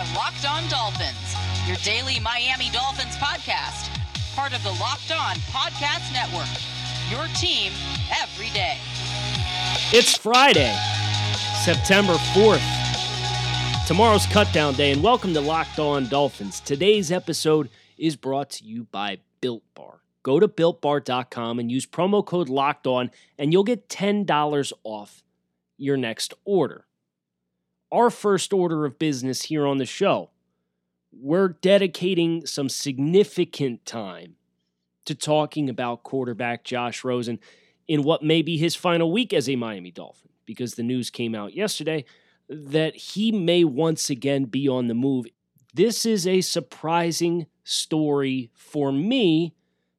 are Locked On Dolphins, your daily Miami Dolphins podcast, part of the Locked On Podcast Network. Your team every day. It's Friday, September 4th. Tomorrow's cutdown day, and welcome to Locked On Dolphins. Today's episode is brought to you by Built Bar. Go to builtbar.com and use promo code Locked On, and you'll get $10 off your next order our first order of business here on the show. We're dedicating some significant time to talking about quarterback Josh Rosen in what may be his final week as a Miami Dolphin, because the news came out yesterday that he may once again be on the move. This is a surprising story for me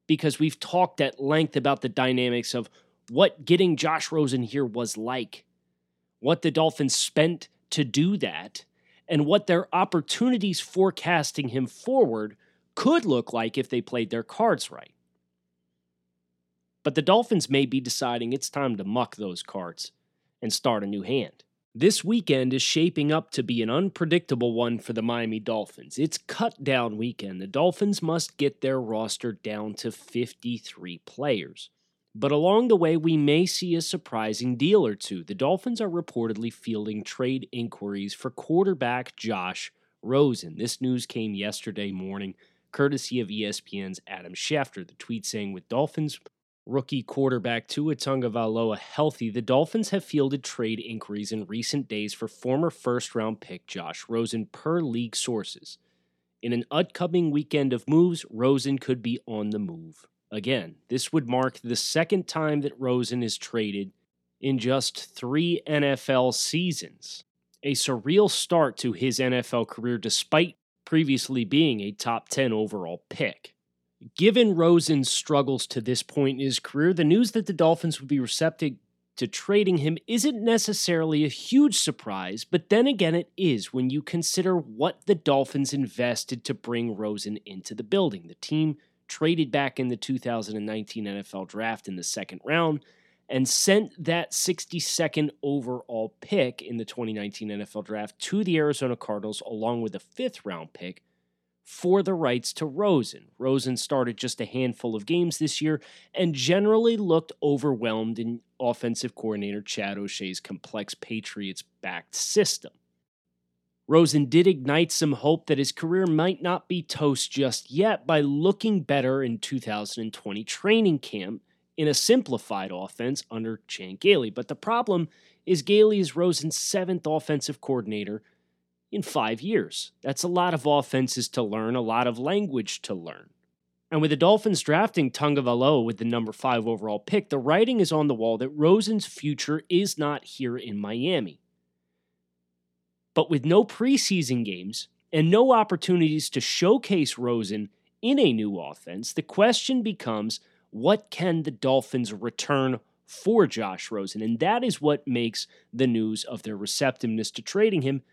because we've talked at length about the dynamics of what getting Josh Rosen here was like, what the Dolphins spent to do that and what their opportunities forecasting him forward could look like if they played their cards right. But the Dolphins may be deciding it's time to muck those cards and start a new hand. This weekend is shaping up to be an unpredictable one for the Miami Dolphins. It's cut down weekend. The Dolphins must get their roster down to 53 players. But along the way, we may see a surprising deal or two. The Dolphins are reportedly fielding trade inquiries for quarterback Josh Rosen. This news came yesterday morning, courtesy of ESPN's Adam Schefter. The tweet saying, with Dolphins rookie quarterback Tua Tagovailoa healthy, the Dolphins have fielded trade inquiries in recent days for former first-round pick Josh Rosen, per league sources. In an upcoming weekend of moves, Rosen could be on the move again. This would mark the second time that Rosen is traded in just three NFL seasons. A surreal start to his NFL career despite previously being a top 10 overall pick. Given Rosen's struggles to this point in his career, the news that the Dolphins would be receptive to trading him isn't necessarily a huge surprise, but then again, it is when you consider what the Dolphins invested to bring Rosen into the building. The team traded back in the 2019 NFL draft in the second round, and sent that 62nd overall pick in the 2019 NFL draft to the Arizona Cardinals along with a fifth round pick for the rights to Rosen. Rosen started just a handful of games this year and generally looked overwhelmed in offensive coordinator Chad O'Shea's complex Patriots backed system. Rosen did ignite some hope that his career might not be toast just yet by looking better in 2020 training camp in a simplified offense under Chan Gailey. But the problem is Gailey is Rosen's seventh offensive coordinator in five years. That's a lot of offenses to learn, a lot of language to learn. And with the Dolphins drafting Tonga Tagovailoa with the number five overall pick, the writing is on the wall that Rosen's future is not here in Miami. But with no preseason games and no opportunities to showcase Rosen in a new offense, the question becomes what can the Dolphins return for Josh Rosen? And that is what makes the news of their receptiveness to trading him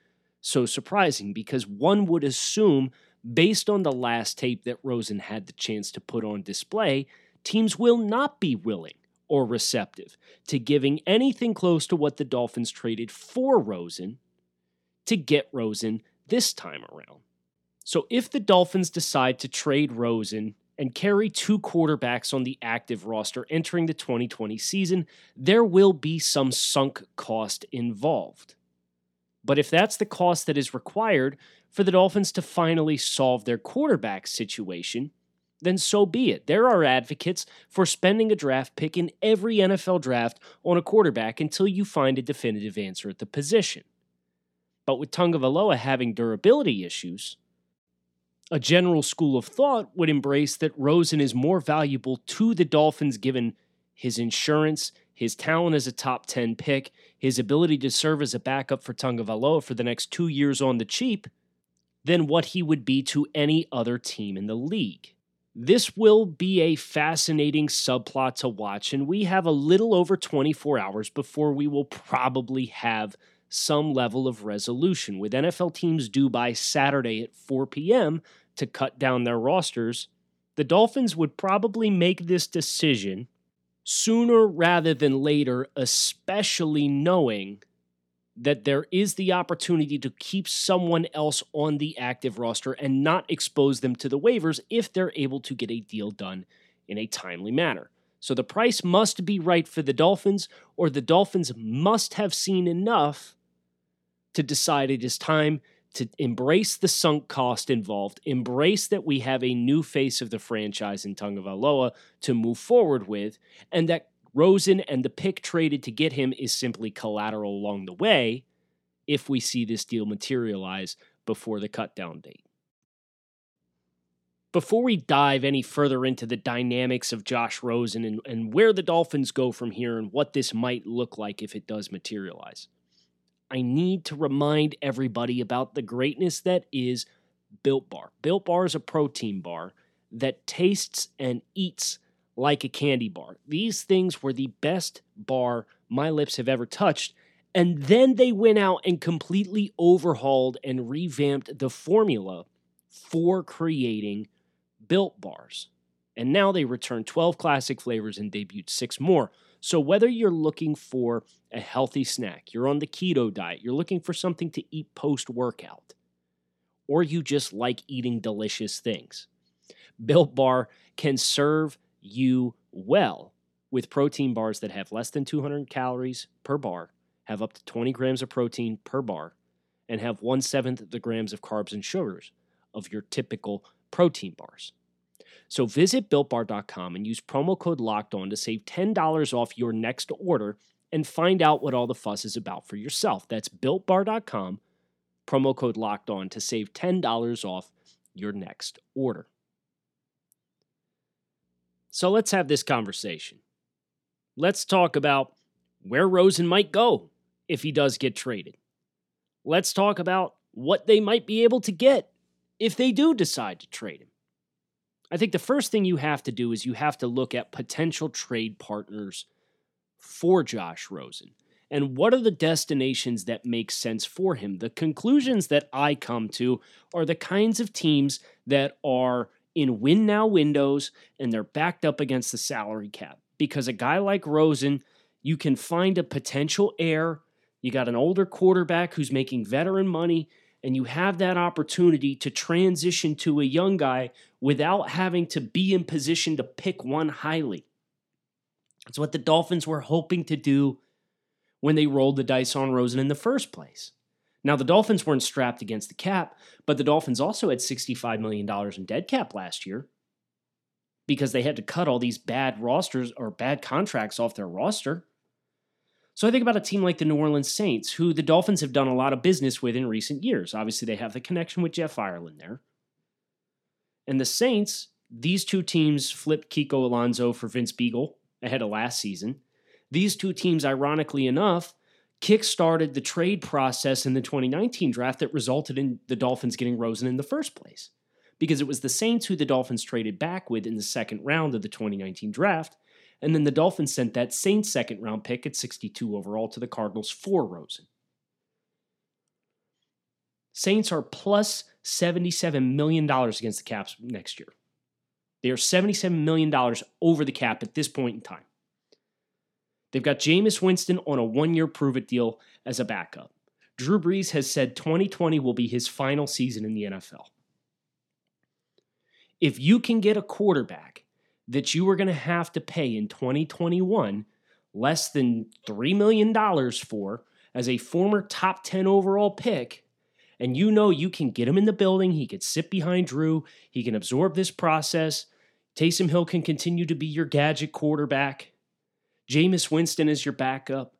so surprising because one would assume, based on the last tape that Rosen had the chance to put on display, teams will not be willing or receptive to giving anything close to what the Dolphins traded for Rosen to get Rosen this time around. So if the Dolphins decide to trade Rosen and carry two quarterbacks on the active roster entering the 2020 season, there will be some sunk cost involved. But if that's the cost that is required for the Dolphins to finally solve their quarterback situation, then so be it. There are advocates for spending a draft pick in every NFL draft on a quarterback until you find a definitive answer at the position. But with Tagovailoa having durability issues, a general school of thought would embrace that Rosen is more valuable to the Dolphins given his insurance, his talent as a top 10 pick, his ability to serve as a backup for Tagovailoa for the next two years on the cheap, than what he would be to any other team in the league. This will be a fascinating subplot to watch, and we have a little over 24 hours before we will probably have some level of resolution. With NFL teams due by Saturday at 4 p.m. to cut down their rosters, the Dolphins would probably make this decision sooner rather than later, especially knowing that there is the opportunity to keep someone else on the active roster and not expose them to the waivers if they're able to get a deal done in a timely manner. So the price must be right for the Dolphins, or the Dolphins must have seen enough to decide it is time to embrace the sunk cost involved, embrace that we have a new face of the franchise in Tagovailoa to move forward with, and that Rosen and the pick traded to get him is simply collateral along the way if we see this deal materialize before the cutdown date. Before we dive any further into the dynamics of Josh Rosen and, and where the Dolphins go from here and what this might look like if it does materialize, I need to remind everybody about the greatness that is Built Bar. Built Bar is a protein bar that tastes and eats like a candy bar. These things were the best bar my lips have ever touched. And then they went out and completely overhauled and revamped the formula for creating built bars. And now they return 12 classic flavors and debuted six more. So, whether you're looking for a healthy snack, you're on the keto diet, you're looking for something to eat post workout, or you just like eating delicious things, Built Bar can serve you well with protein bars that have less than 200 calories per bar, have up to 20 grams of protein per bar, and have one seventh the grams of carbs and sugars of your typical protein bars. So visit builtbar.com and use promo code locked on to save $10 off your next order and find out what all the fuss is about for yourself. That's builtbar.com, promo code locked on to save $10 off your next order. So let's have this conversation. Let's talk about where Rosen might go if he does get traded. Let's talk about what they might be able to get if they do decide to trade him. I think the first thing you have to do is you have to look at potential trade partners for Josh Rosen. And what are the destinations that make sense for him? The conclusions that I come to are the kinds of teams that are in win now windows and they're backed up against the salary cap. Because a guy like Rosen, you can find a potential heir. You got an older quarterback who's making veteran money, and you have that opportunity to transition to a young guy without having to be in position to pick one highly. It's what the Dolphins were hoping to do when they rolled the dice on Rosen in the first place. Now, the Dolphins weren't strapped against the cap, but the Dolphins also had $65 million in dead cap last year because they had to cut all these bad rosters or bad contracts off their roster. So I think about a team like the New Orleans Saints, who the Dolphins have done a lot of business with in recent years. Obviously, they have the connection with Jeff Ireland there. And the Saints, these two teams flipped Kiko Alonso for Vince Biegel ahead of last season. These two teams, ironically enough, kickstarted the trade process in the 2019 draft that resulted in the Dolphins getting Rosen in the first place. Because it was the Saints who the Dolphins traded back with in the second round of the 2019 draft, and then the Dolphins sent that same second round pick at 62 overall to the Cardinals for Rosen. Saints are plus $77 million against the Caps next year. They are $77 million over the cap at this point in time. They've got Jameis Winston on a one year prove it deal as a backup. Drew Brees has said 2020 will be his final season in the NFL. If you can get a quarterback that you were going to have to pay in 2021 less than $3 million for as a former top 10 overall pick, and you know you can get him in the building, he could sit behind Drew, he can absorb this process. Taysom Hill can continue to be your gadget quarterback. Jameis Winston is your backup.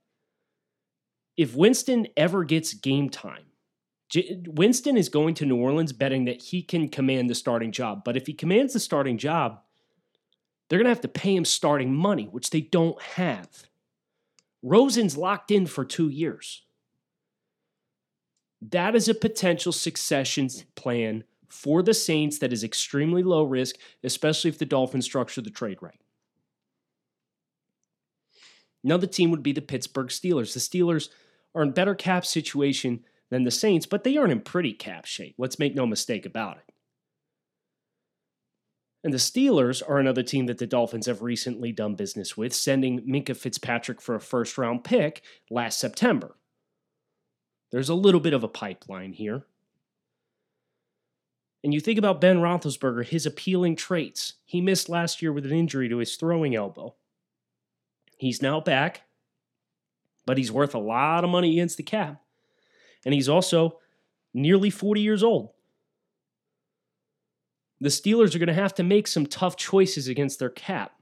If Winston ever gets game time, Winston is going to New Orleans betting that he can command the starting job. But if he commands the starting job, they're going to have to pay him starting money, which they don't have. Rosen's locked in for two years. That is a potential succession plan for the Saints that is extremely low risk, especially if the Dolphins structure the trade right. Another team would be the Pittsburgh Steelers. The Steelers are in better cap situation than the Saints, but they aren't in pretty cap shape. Let's make no mistake about it. And the Steelers are another team that the Dolphins have recently done business with, sending Minkah Fitzpatrick for a first round pick last September. There's a little bit of a pipeline here. And you think about Ben Roethlisberger, his appealing traits. He missed last year with an injury to his throwing elbow. He's now back, but he's worth a lot of money against the cap. And he's also nearly 40 years old. The Steelers are going to have to make some tough choices against their cap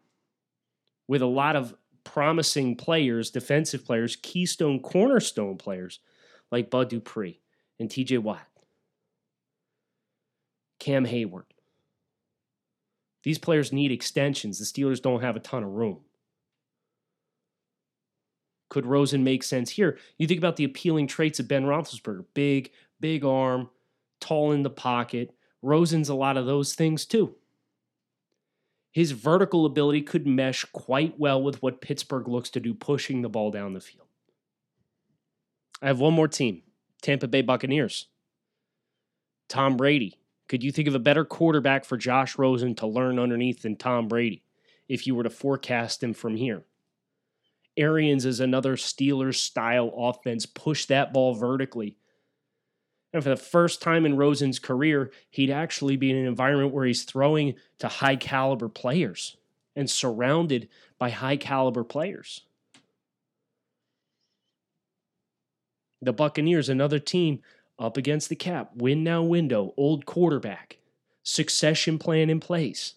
with a lot of promising players, defensive players, keystone, cornerstone players like Bud Dupree and TJ Watt, Cam Heyward. These players need extensions. The Steelers don't have a ton of room. Could Rosen make sense here? You think about the appealing traits of Ben Roethlisberger big, big arm, tall in the pocket. Rosen's a lot of those things too. His vertical ability could mesh quite well with what Pittsburgh looks to do, pushing the ball down the field. I have one more team Tampa Bay Buccaneers. Tom Brady. Could you think of a better quarterback for Josh Rosen to learn underneath than Tom Brady if you were to forecast him from here? Arians is another Steelers style offense. Push that ball vertically. And for the first time in Rosen's career, he'd actually be in an environment where he's throwing to high caliber players and surrounded by high caliber players. The Buccaneers, another team up against the cap, win now window, old quarterback, succession plan in place.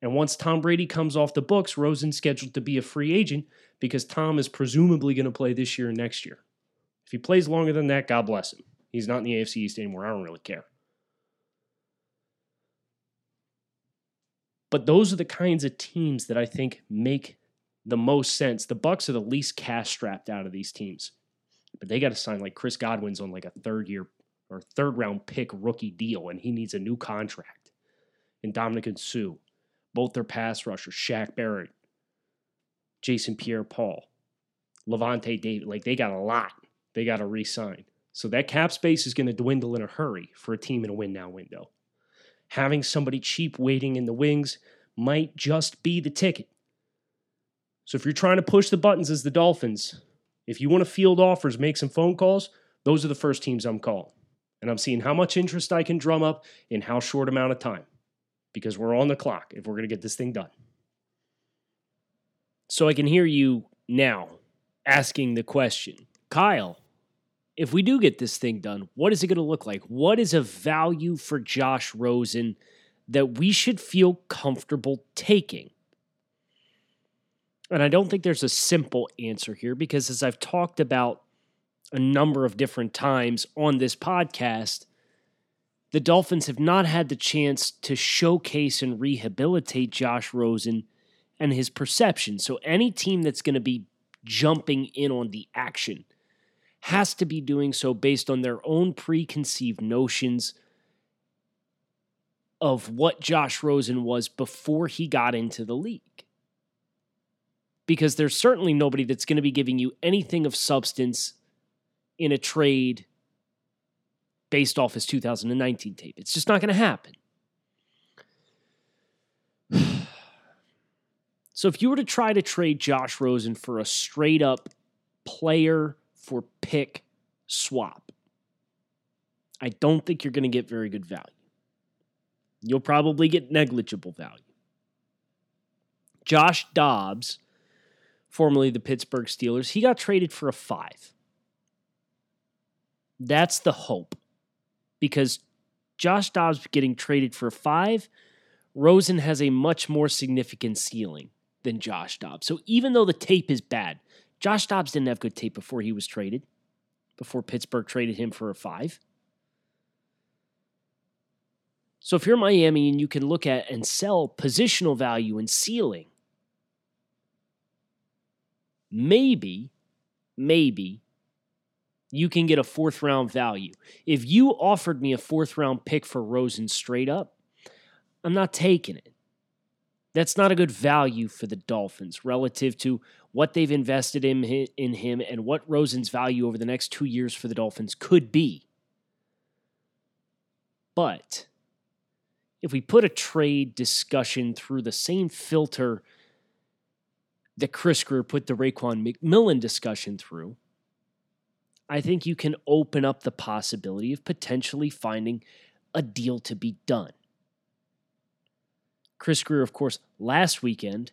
And once Tom Brady comes off the books, Rosen's scheduled to be a free agent because Tom is presumably going to play this year and next year. If he plays longer than that, God bless him. He's not in the AFC East anymore. I don't really care. But those are the kinds of teams that I think make the most sense. The Bucks are the least cash strapped out of these teams. But they got to sign like Chris Godwin's on like a third year or third round pick rookie deal, and he needs a new contract. And Ndamukong Suh, both their pass rushers, Shaq Barrett, Jason Pierre Paul, Lavonte David. Like they got a lot they got to re sign. So that cap space is going to dwindle in a hurry for a team in a win now window. Having somebody cheap waiting in the wings might just be the ticket. So if you're trying to push the buttons as the Dolphins, if you want to field offers, make some phone calls, those are the first teams I'm calling. And I'm seeing how much interest I can drum up in how short amount of time because we're on the clock if we're going to get this thing done. So I can hear you now asking the question Kyle, if we do get this thing done, what is it going to look like? What is a value for Josh Rosen that we should feel comfortable taking? And I don't think there's a simple answer here because, as I've talked about a number of different times on this podcast, the Dolphins have not had the chance to showcase and rehabilitate Josh Rosen and his perception. So any team that's going to be jumping in on the action has to be doing so based on their own preconceived notions of what Josh Rosen was before he got into the league. Because there's certainly nobody that's going to be giving you anything of substance in a trade based off his 2019 tape. It's just not going to happen. so if you were to try to trade Josh Rosen for a straight up player for pick swap, I don't think you're going to get very good value. You'll probably get negligible value. Josh Dobbs, formerly the Pittsburgh Steelers, he got traded for a five. That's the hope because Josh Dobbs getting traded for a five, Rosen has a much more significant ceiling than Josh Dobbs. So even though the tape is bad, Josh Dobbs didn't have good tape before he was traded, before Pittsburgh traded him for a five. So if you're Miami and you can look at and sell positional value and ceiling, maybe, maybe you can get a fourth round value. If you offered me a fourth round pick for Rosen straight up, I'm not taking it. That's not a good value for the Dolphins relative to what they've invested in, in him and what Rosen's value over the next two years for the Dolphins could be. But if we put a trade discussion through the same filter that Chris Grier put the Raekwon McMillan discussion through, I think you can open up the possibility of potentially finding a deal to be done. Chris Grier, of course, last weekend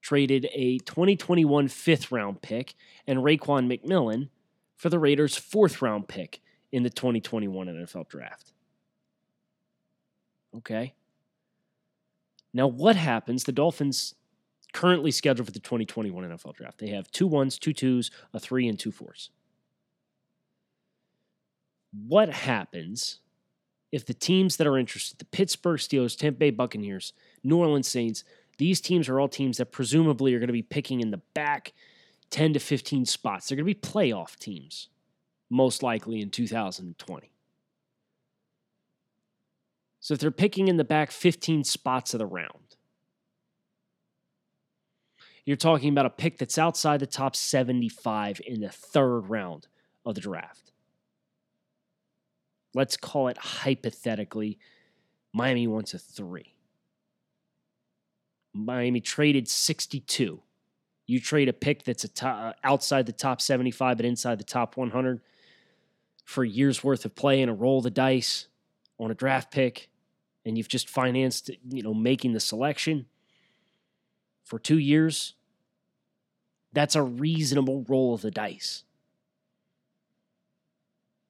traded a 2021 fifth round pick and Raekwon McMillan for the Raiders' fourth round pick in the 2021 NFL draft. Okay. Now, what happens? The Dolphins currently scheduled for the 2021 NFL draft. They have two ones, two twos, a three, and two fours. What happens if the teams that are interested, the Pittsburgh Steelers, Tampa Bay Buccaneers, New Orleans Saints, these teams are all teams that presumably are going to be picking in the back 10 to 15 spots. They're going to be playoff teams, most likely in 2020. So if they're picking in the back 15 spots of the round, you're talking about a pick that's outside the top 75 in the third round of the draft. Let's call it hypothetically Miami wants a three. Miami traded 62. You trade a pick that's a top, uh, outside the top 75 but inside the top 100 for a year's worth of play and a roll of the dice on a draft pick, and you've just financed, you know, making the selection for two years. That's a reasonable roll of the dice.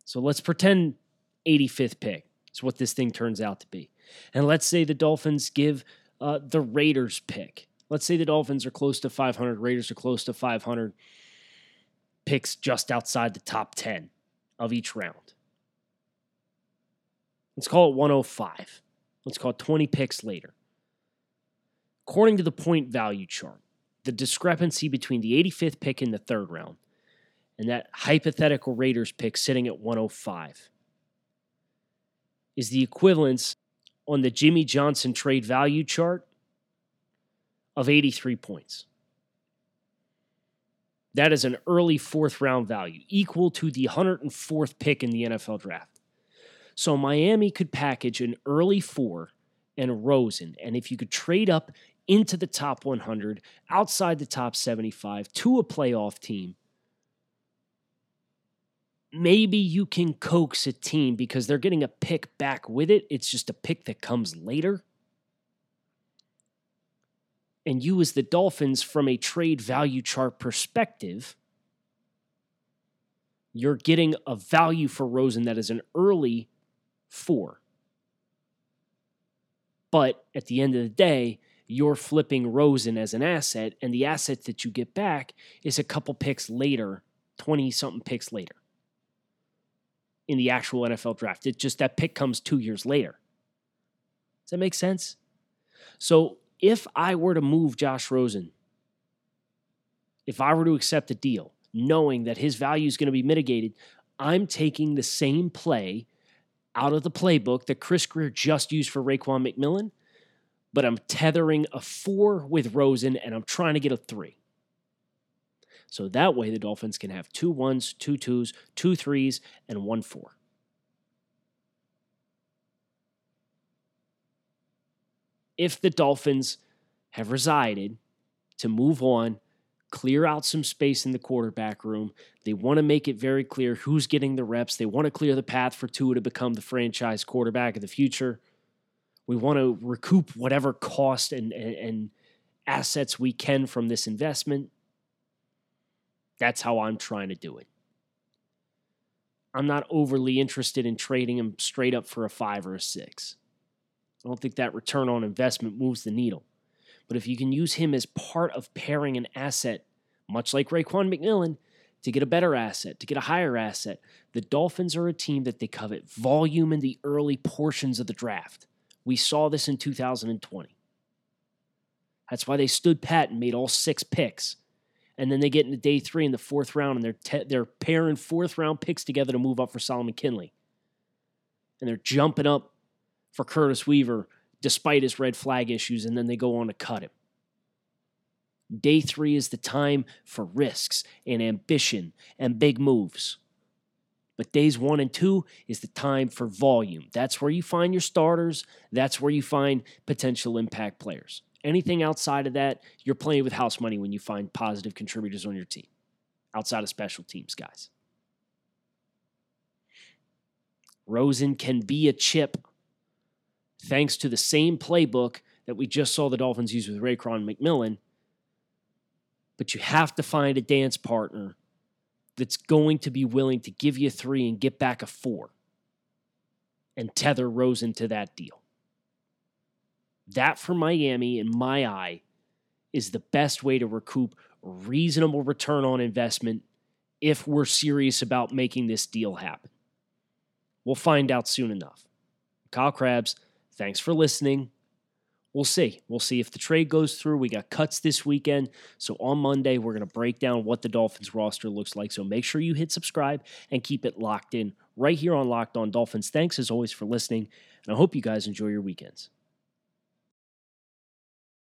So let's pretend 85th pick is what this thing turns out to be. And let's say the Dolphins give uh, the Raiders pick. Let's say the Dolphins are close to 500, Raiders are close to 500, picks just outside the top 10 of each round. Let's call it 105. Let's call it 20 picks later. According to the point value chart, the discrepancy between the 85th pick in the third round and that hypothetical Raiders pick sitting at 105 is the equivalence on the Jimmy Johnson trade value chart of 83 points. That is an early fourth round value, equal to the 104th pick in the NFL draft. So Miami could package an early four and Rosen. And if you could trade up into the top 100, outside the top 75, to a playoff team, maybe you can coax a team because they're getting a pick back with it. It's just a pick that comes later. And you, as the Dolphins, from a trade value chart perspective, you're getting a value for Rosen that is an early four. But at the end of the day, you're flipping Rosen as an asset, and the asset that you get back is a couple picks later, 20 something picks later in the actual NFL draft. It's just that pick comes two years later. Does that make sense? So if I were to move Josh Rosen, if I were to accept a deal, knowing that his value is going to be mitigated, I'm taking the same play out of the playbook that Chris Grier just used for Raekwon McMillan, but I'm tethering a four with Rosen and I'm trying to get a three. So that way the Dolphins can have two ones, two twos, two threes, and one four. If the Dolphins have resided to move on, clear out some space in the quarterback room, they want to make it very clear who's getting the reps. They want to clear the path for Tua to become the franchise quarterback of the future. We want to recoup whatever cost and, and, and assets we can from this investment. That's how I'm trying to do it. I'm not overly interested in trading him straight up for a five or a six. I don't think that return on investment moves the needle. But if you can use him as part of pairing an asset, much like Raekwon McMillan, to get a better asset, to get a higher asset, the Dolphins are a team that they covet volume in the early portions of the draft. We saw this in 2020. That's why they stood pat and made all six picks and then they get into day three in the fourth round, and they're te- they're pairing fourth round picks together to move up for Solomon Kindley, and they're jumping up for Curtis Weaver despite his red flag issues, and then they go on to cut him. Day three is the time for risks and ambition and big moves. But days one and two is the time for volume. That's where you find your starters. That's where you find potential impact players. Anything outside of that, you're playing with house money when you find positive contributors on your team, outside of special teams, guys. Rosen can be a chip thanks to the same playbook that we just saw the Dolphins use with Raekwon McMillan. But you have to find a dance partner that's going to be willing to give you a three and get back a four and tether Rosen to that deal. That for Miami, in my eye, is the best way to recoup reasonable return on investment if we're serious about making this deal happen. We'll find out soon enough. Kyle Crabbs, thanks for listening. We'll see. We'll see if the trade goes through. We got cuts this weekend. So on Monday, we're going to break down what the Dolphins roster looks like. So make sure you hit subscribe and keep it locked in right here on Locked On Dolphins. Thanks as always for listening. And I hope you guys enjoy your weekends.